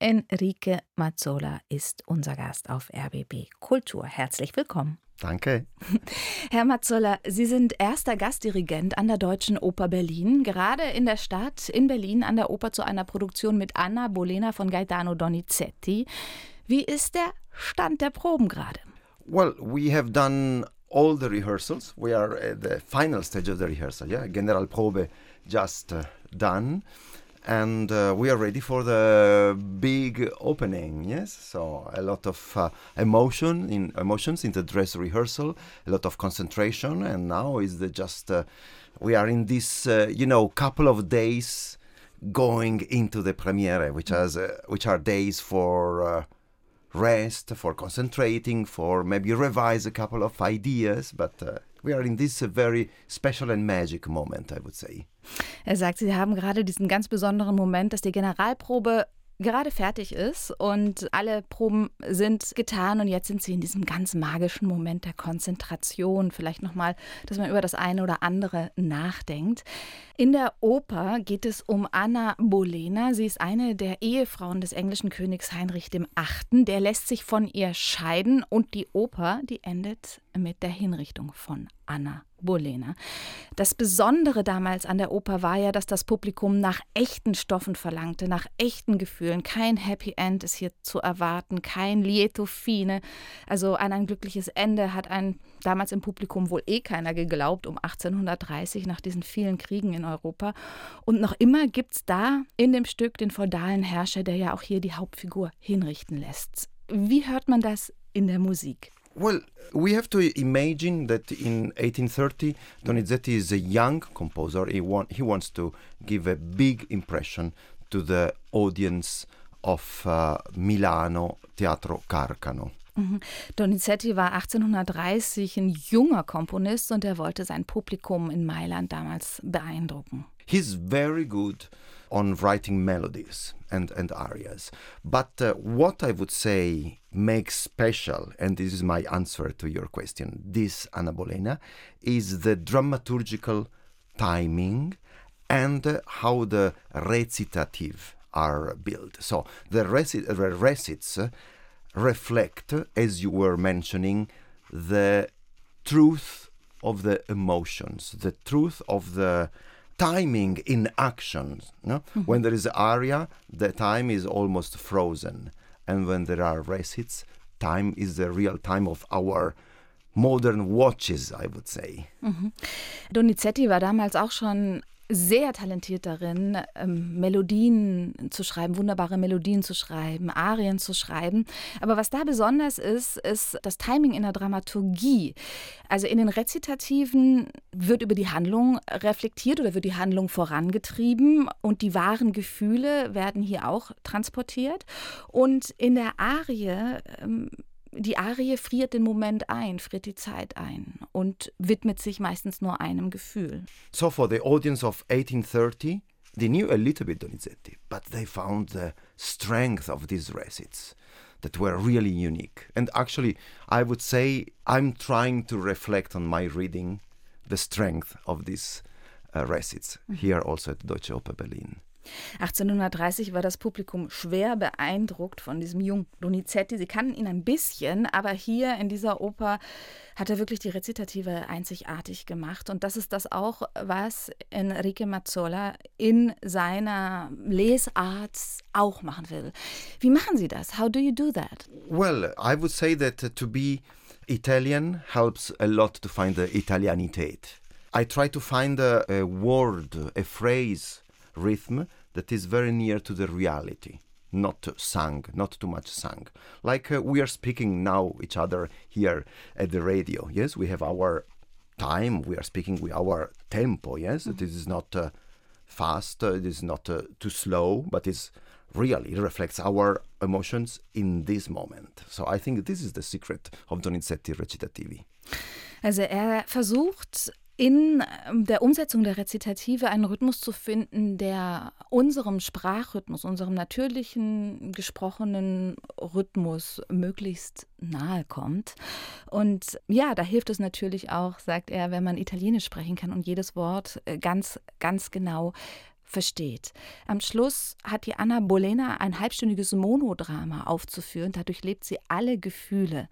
Enrique Mazzola ist unser Gast auf RBB Kultur. Herzlich willkommen. Danke. Herr Mazzola, Sie sind erster Gastdirigent an der Deutschen Oper Berlin, gerade in der Stadt, in Berlin, an der Oper zu einer Produktion mit Anna Bolena von Gaetano Donizetti. Wie ist der Stand der Proben gerade? Well, we have done all the rehearsals. We are at the final stage of the rehearsal. Yeah, Generalprobe just uh, done. And uh, we are ready for the big opening yes? So a lot of uh, emotion in emotions in the dress rehearsal a lot of concentration and now is the just uh, we are in this uh, you know couple of days going into the premiere which has uh, which are days for uh, rest for concentrating for maybe revise a couple of ideas but we are in this very special and magic moment i would say. Er sagt, Sie haben gerade diesen ganz besonderen Moment, dass die Generalprobe gerade fertig ist und alle Proben sind getan und jetzt sind sie in diesem ganz magischen Moment der Konzentration, vielleicht nochmal, dass man über das eine oder andere nachdenkt. In der Oper geht es um Anna Bolena. Sie ist eine der Ehefrauen des englischen Königs Heinrich VIII. Der lässt sich von ihr scheiden und die Oper, die endet mit der Hinrichtung von Anna Bolena. Das Besondere damals an der Oper war ja, dass das Publikum nach echten Stoffen verlangte, nach echten Gefühlen. Kein Happy End ist hier zu erwarten, kein Lieto fine. Also an ein glückliches Ende hat ein damals im Publikum wohl eh keiner geglaubt, um 1830 nach diesen vielen Kriegen in Europa. Und noch immer gibt es da in dem Stück den feudalen Herrscher, der ja auch hier die Hauptfigur hinrichten lässt. Wie hört man das in der Musik? Well, we have to imagine that in 1830, Donizetti is a young composer. He, want, he wants to give a big impression to the audience of uh, Milano Teatro Carcano. Mhm. Donizetti war 1830 ein junger Komponist und er wollte sein Publikum in Mailand damals beeindrucken. He's very good on writing melodies and, and arias. But uh, what I would say makes special, and this is my answer to your question, this Anna Bolena, is the dramaturgical timing and uh, how the recitative are built. So the, reci- the recits reflect, as you were mentioning, the truth of the emotions, the truth of the timing in action. No? Mm-hmm. When there is aria, the time is almost frozen. And when there are recits, time is the real time of our modern watches, I would say. Mhm. Donizetti war damals auch schon sehr talentiert darin, ähm, Melodien zu schreiben, wunderbare Melodien zu schreiben, Arien zu schreiben. Aber was da besonders ist, ist das Timing in der Dramaturgie. Also in den Rezitativen wird über die Handlung reflektiert oder wird die Handlung vorangetrieben und die wahren Gefühle werden hier auch transportiert. Und in der Arie ähm, die Arie friert den Moment ein, friert die Zeit ein und widmet sich meistens nur einem Gefühl. So for the audience of 1830, they knew a little bit Donizetti, but they found the strength of these recits that were really unique. And actually, I would say I'm trying to reflect on my reading the strength of these uh, recits here also at Deutsche Oper Berlin. 1830 war das Publikum schwer beeindruckt von diesem jungen Donizetti. Sie kannten ihn ein bisschen, aber hier in dieser Oper hat er wirklich die Rezitative einzigartig gemacht. Und das ist das auch, was Enrique Mazzola in seiner Lesart auch machen will. Wie machen Sie das? How do you do that? Well, I would say that to be Italian helps a lot to find the Italianität. I try to find a, a word, a phrase, rhythm that is very near to the reality not sung, not too much sung. Like uh, we are speaking now each other here at the radio. Yes, we have our time. We are speaking with our tempo. Yes, mm-hmm. it is not uh, fast. Uh, it is not uh, too slow, but it's really it reflects our emotions in this moment. So I think this is the secret of Donizetti recitativi. Also er versucht in ähm, der Umsetzung der Rezitative einen Rhythmus zu finden, der unserem Sprachrhythmus, unserem natürlichen gesprochenen Rhythmus möglichst nahe kommt. Und ja, da hilft es natürlich auch, sagt er, wenn man Italienisch sprechen kann und jedes Wort äh, ganz, ganz genau versteht. Am Schluss hat die Anna Bolena ein halbstündiges Monodrama aufzuführen. Dadurch lebt sie alle Gefühle.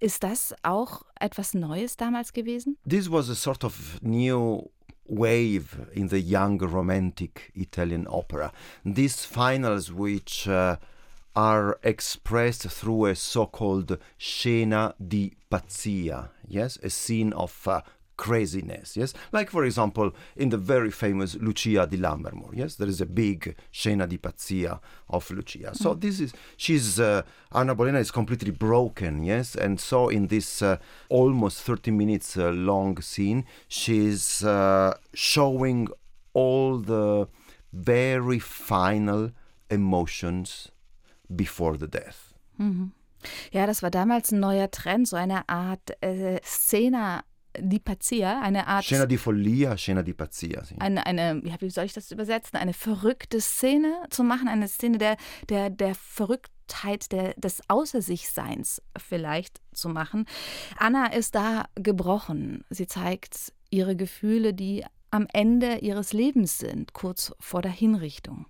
Ist das auch etwas Neues damals gewesen? This was a sort of new wave in the young romantic Italian opera. These finals, which uh, are expressed through a so called scena di pazzia, yes, a scene of uh, craziness, yes? Like, for example, in the very famous Lucia di Lammermoor, yes? There is a big scena di pazzia of Lucia. Mm. So this is, she's, uh, Anna Bolena is completely broken, yes? And so in this uh, almost 30 minutes uh, long scene, she's uh, showing all the very final emotions before the death. Mhm. Ja, das war damals ein neuer Trend, so eine Art äh, Szene di Pazzia, eine Art. Scena di Follia, Scena di Pazzia. Sì. Eine, eine, wie soll ich das übersetzen? Eine verrückte Szene zu machen, eine Szene der, der, der Verrücktheit, der, des Außer sich Seins vielleicht zu machen. Anna ist da gebrochen. Sie zeigt ihre Gefühle, die am Ende ihres Lebens sind, kurz vor der Hinrichtung.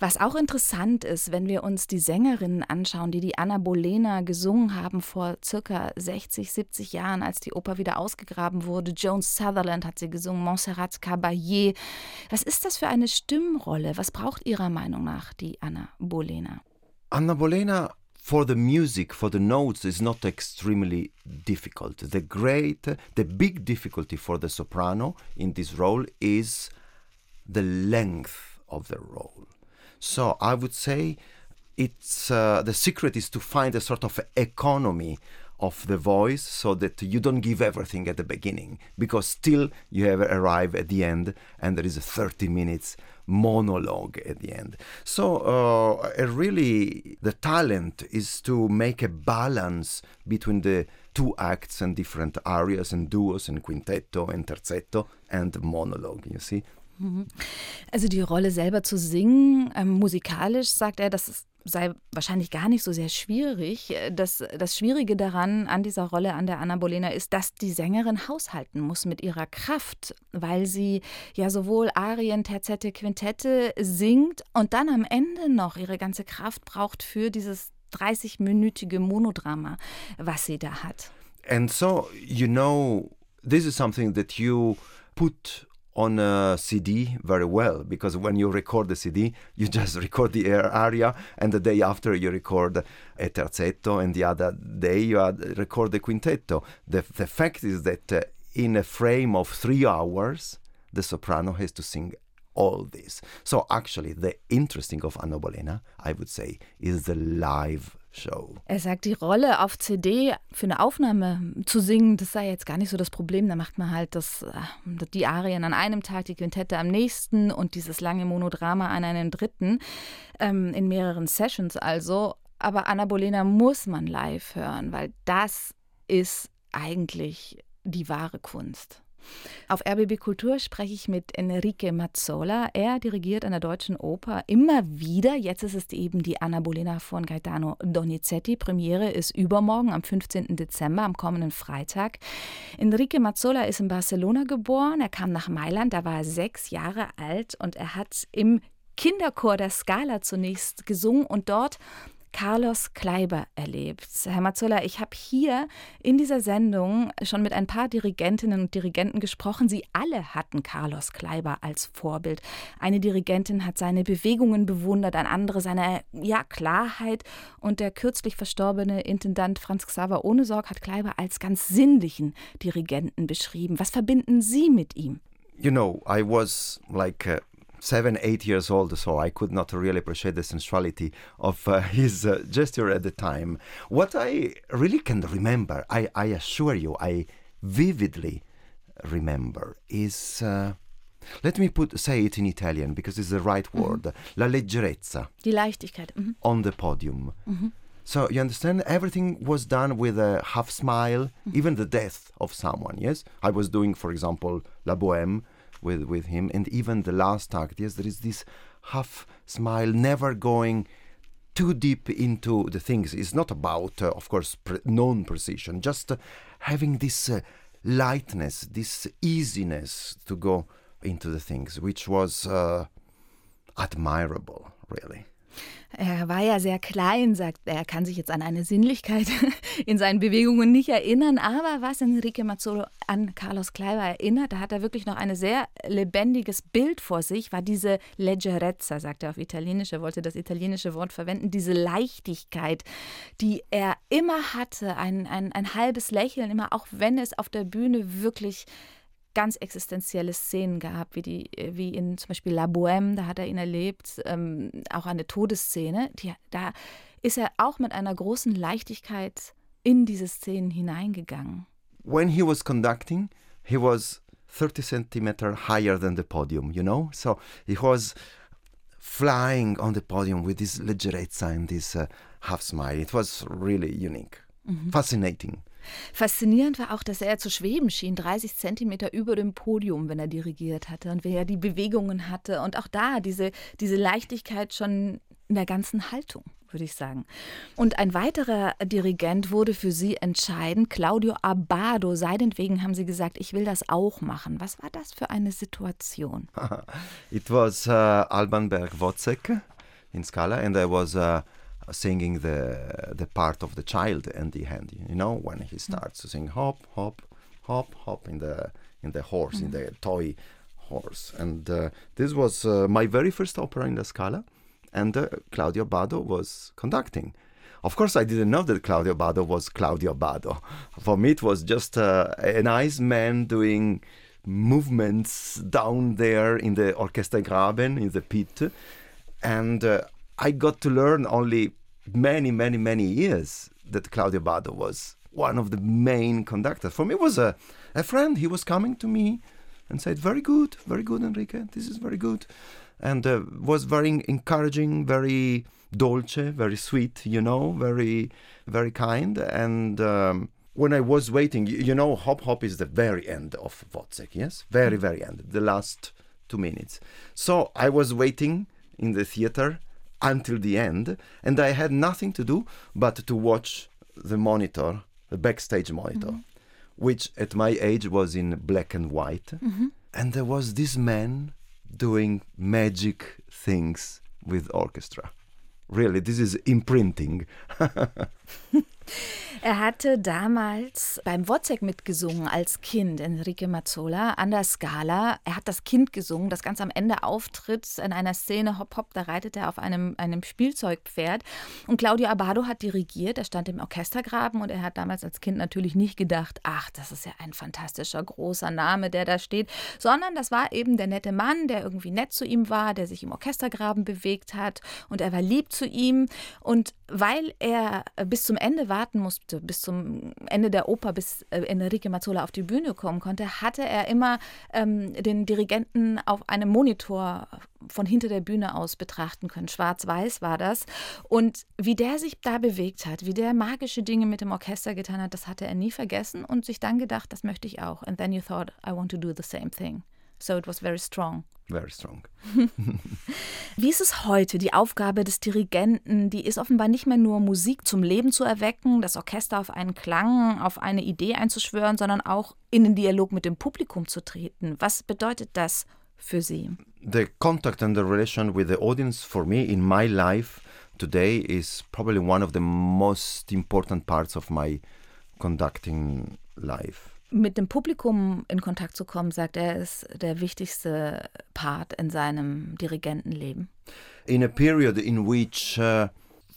Was auch interessant ist, wenn wir uns die Sängerinnen anschauen, die die Anna Bolena gesungen haben vor circa 60, 70 Jahren, als die Oper wieder ausgegraben wurde. Joan Sutherland hat sie gesungen, Montserrat Caballé. Was ist das für eine Stimmrolle? Was braucht Ihrer Meinung nach die Anna Bolena? Anna Bolena for the music, for the notes, is not extremely difficult. The great, the big difficulty for the soprano in this role is the length of the role. So I would say it's uh, the secret is to find a sort of economy of the voice so that you don't give everything at the beginning because still you have arrived at the end and there is a 30 minutes monologue at the end so uh, really the talent is to make a balance between the two acts and different arias and duos and quintetto and terzetto and monologue you see. Also die Rolle selber zu singen, ähm, musikalisch, sagt er, das sei wahrscheinlich gar nicht so sehr schwierig. Das, das Schwierige daran, an dieser Rolle an der Anna Bolena, ist, dass die Sängerin haushalten muss mit ihrer Kraft, weil sie ja sowohl Arien, Terzette, Quintette singt und dann am Ende noch ihre ganze Kraft braucht für dieses 30-minütige Monodrama, was sie da hat. And so, you know, this is something that you put on a CD very well because when you record the CD, you just record the aria, and the day after you record a terzetto, and the other day you record the quintetto. The, the fact is that uh, in a frame of three hours, the soprano has to sing all this. So actually, the interesting of Anna Bolena, I would say, is the live Show. Er sagt, die Rolle auf CD für eine Aufnahme zu singen, das sei jetzt gar nicht so das Problem. Da macht man halt das, äh, die Arien an einem Tag, die Quintette am nächsten und dieses lange Monodrama an einem dritten, ähm, in mehreren Sessions also. Aber Anna Bolena muss man live hören, weil das ist eigentlich die wahre Kunst. Auf RBB Kultur spreche ich mit Enrique Mazzola. Er dirigiert an der Deutschen Oper immer wieder. Jetzt ist es eben die Anna Bolena von Gaetano Donizetti. Premiere ist übermorgen am 15. Dezember, am kommenden Freitag. Enrique Mazzola ist in Barcelona geboren. Er kam nach Mailand, da war er sechs Jahre alt und er hat im Kinderchor der Scala zunächst gesungen und dort Carlos Kleiber erlebt. Herr Mazzola, ich habe hier in dieser Sendung schon mit ein paar Dirigentinnen und Dirigenten gesprochen. Sie alle hatten Carlos Kleiber als Vorbild. Eine Dirigentin hat seine Bewegungen bewundert, ein andere seine ja, Klarheit und der kürzlich verstorbene Intendant Franz Xaver Ohnesorg hat Kleiber als ganz sinnlichen Dirigenten beschrieben. Was verbinden Sie mit ihm? You know, I was like uh, seven, eight years old, so I could not really appreciate the sensuality of uh, his uh, gesture at the time. What I really can remember, I, I assure you, I vividly remember, is. Uh, let me put say it in Italian because it's the right mm-hmm. word. La leggerezza. Die Leichtigkeit. Mm -hmm. On the podium. Mm -hmm. So you understand, everything was done with a half smile, mm -hmm. even the death of someone. Yes, I was doing, for example, La Boheme with with him, and even the last act. Yes, there is this half smile, never going too deep into the things. It's not about, uh, of course, pre- non precision, just uh, having this uh, lightness, this easiness to go into the things, which was uh, admirable, really. Er war ja sehr klein, sagt er. Er kann sich jetzt an eine Sinnlichkeit in seinen Bewegungen nicht erinnern. Aber was Enrique Mazzolo an Carlos Kleiber erinnert, da hat er wirklich noch ein sehr lebendiges Bild vor sich, war diese Leggerezza, sagt er auf Italienisch. Er wollte das italienische Wort verwenden, diese Leichtigkeit, die er immer hatte. Ein, ein, ein halbes Lächeln, immer auch wenn es auf der Bühne wirklich ganz existenzielle Szenen gehabt, wie, die, wie in zum Beispiel La Bohème, da hat er ihn erlebt, ähm, auch eine Todesszene. Die, da ist er auch mit einer großen Leichtigkeit in diese Szenen hineingegangen. When he was conducting, he was 30 centimeter higher than the podium, you know? So he was flying on the podium with this leggerezza and this uh, half smile. It was really unique, mhm. fascinating. Faszinierend war auch, dass er zu schweben schien, 30 Zentimeter über dem Podium, wenn er dirigiert hatte und wie er die Bewegungen hatte. Und auch da diese, diese Leichtigkeit schon in der ganzen Haltung würde ich sagen. Und ein weiterer Dirigent wurde für sie entscheidend, Claudio Abbado. Seidenwegen haben sie gesagt, ich will das auch machen. Was war das für eine Situation? It was uh, Alban Berg-Wozzeck in Scala and I was uh, singing the the part of the child and the hand. You know when he starts to sing hop hop hop hop in the in the horse mm. in the toy horse. And uh, this was uh, my very first opera in the Scala, and uh, Claudio Bado was conducting. Of course, I didn't know that Claudio Bado was Claudio Bado. For me, it was just uh, a nice man doing movements down there in the Orchestergraben, in the pit. And uh, I got to learn only many, many, many years that Claudio Bado was one of the main conductors. For me, was a, a friend. He was coming to me and said, Very good, very good, Enrique, this is very good. And uh, was very encouraging, very dolce, very sweet, you know, very, very kind. And um, when I was waiting, you, you know, Hop Hop is the very end of Wozzeck, yes? Very, very end, the last two minutes. So I was waiting in the theater until the end, and I had nothing to do but to watch the monitor, the backstage monitor, mm-hmm. which at my age was in black and white. Mm-hmm. And there was this man doing magic things with orchestra. Really, this is imprinting. Er hatte damals beim Wozzeck mitgesungen als Kind, Enrique Mazzola, an der Scala. Er hat das Kind gesungen, das ganz am Ende auftritt in einer Szene, hopp, hopp, da reitet er auf einem, einem Spielzeugpferd. Und Claudio Abado hat dirigiert, er stand im Orchestergraben und er hat damals als Kind natürlich nicht gedacht, ach, das ist ja ein fantastischer, großer Name, der da steht, sondern das war eben der nette Mann, der irgendwie nett zu ihm war, der sich im Orchestergraben bewegt hat und er war lieb zu ihm. Und weil er bis zum Ende warten musste, bis zum Ende der Oper, bis äh, Enrique Mazzola auf die Bühne kommen konnte, hatte er immer ähm, den Dirigenten auf einem Monitor von hinter der Bühne aus betrachten können. Schwarz-Weiß war das. Und wie der sich da bewegt hat, wie der magische Dinge mit dem Orchester getan hat, das hatte er nie vergessen und sich dann gedacht, das möchte ich auch. And then you thought, I want to do the same thing. So it was very strong. Very strong. Wie ist es heute? Die Aufgabe des Dirigenten, die ist offenbar nicht mehr nur Musik zum Leben zu erwecken, das Orchester auf einen Klang, auf eine Idee einzuschwören, sondern auch in den Dialog mit dem Publikum zu treten. Was bedeutet das für Sie? The contact and the relation with the audience for me in my life today is probably one of the most important parts of my conducting life mit dem Publikum in Kontakt zu kommen, sagt er, ist der wichtigste Part in seinem Dirigentenleben. In a period in which uh,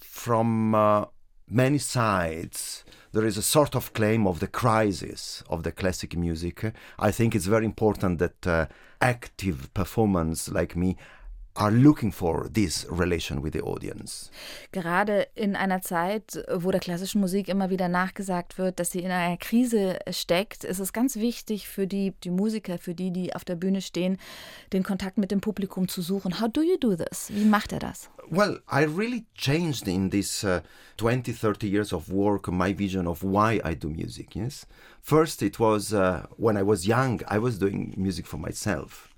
from uh, many sides there is a sort of claim of the crisis of the classic music, I think it's very important that uh, active performance like me are looking for this relation with the audience. Gerade in einer Zeit, wo der klassischen Musik immer wieder nachgesagt wird, dass sie in einer Krise steckt, ist es ganz wichtig für die, die Musiker, für die, die auf der Bühne stehen, den Kontakt mit dem Publikum zu suchen. How do you do this? Wie macht er das? Well, I really changed in these uh, 20, 30 years of work my vision of why I do music, yes? First, it was uh, when I was young, I was doing music for myself.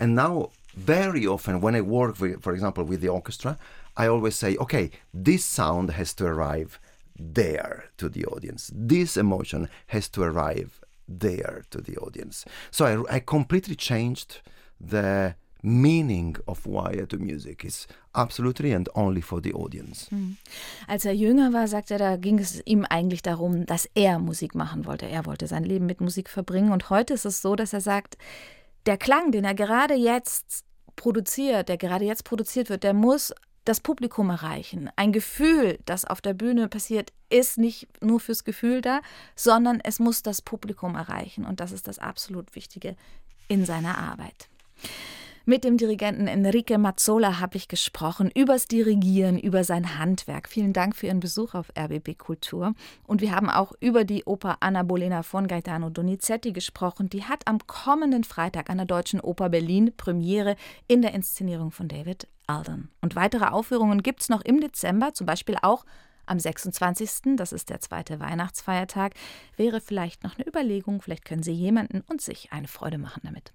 And now very often when I work, with, for example, with the orchestra, I always say, okay, this sound has to arrive there to the audience. This emotion has to arrive there to the audience. So I, I completely changed the meaning of wire to music is absolutely and only for the audience. Hm. Als er jünger war, sagt er, da ging es ihm eigentlich darum, dass er Musik machen wollte. Er wollte sein Leben mit Musik verbringen. Und heute ist es so, dass er sagt, der Klang, den er gerade jetzt produziert, der gerade jetzt produziert wird, der muss das Publikum erreichen. Ein Gefühl, das auf der Bühne passiert, ist nicht nur fürs Gefühl da, sondern es muss das Publikum erreichen. Und das ist das absolut Wichtige in seiner Arbeit. Mit dem Dirigenten Enrique Mazzola habe ich gesprochen übers Dirigieren, über sein Handwerk. Vielen Dank für Ihren Besuch auf RBB Kultur. Und wir haben auch über die Oper Anna Bolena von Gaetano Donizetti gesprochen. Die hat am kommenden Freitag an der Deutschen Oper Berlin Premiere in der Inszenierung von David Alden. Und weitere Aufführungen gibt es noch im Dezember, zum Beispiel auch am 26., das ist der zweite Weihnachtsfeiertag, wäre vielleicht noch eine Überlegung. Vielleicht können Sie jemanden und sich eine Freude machen damit.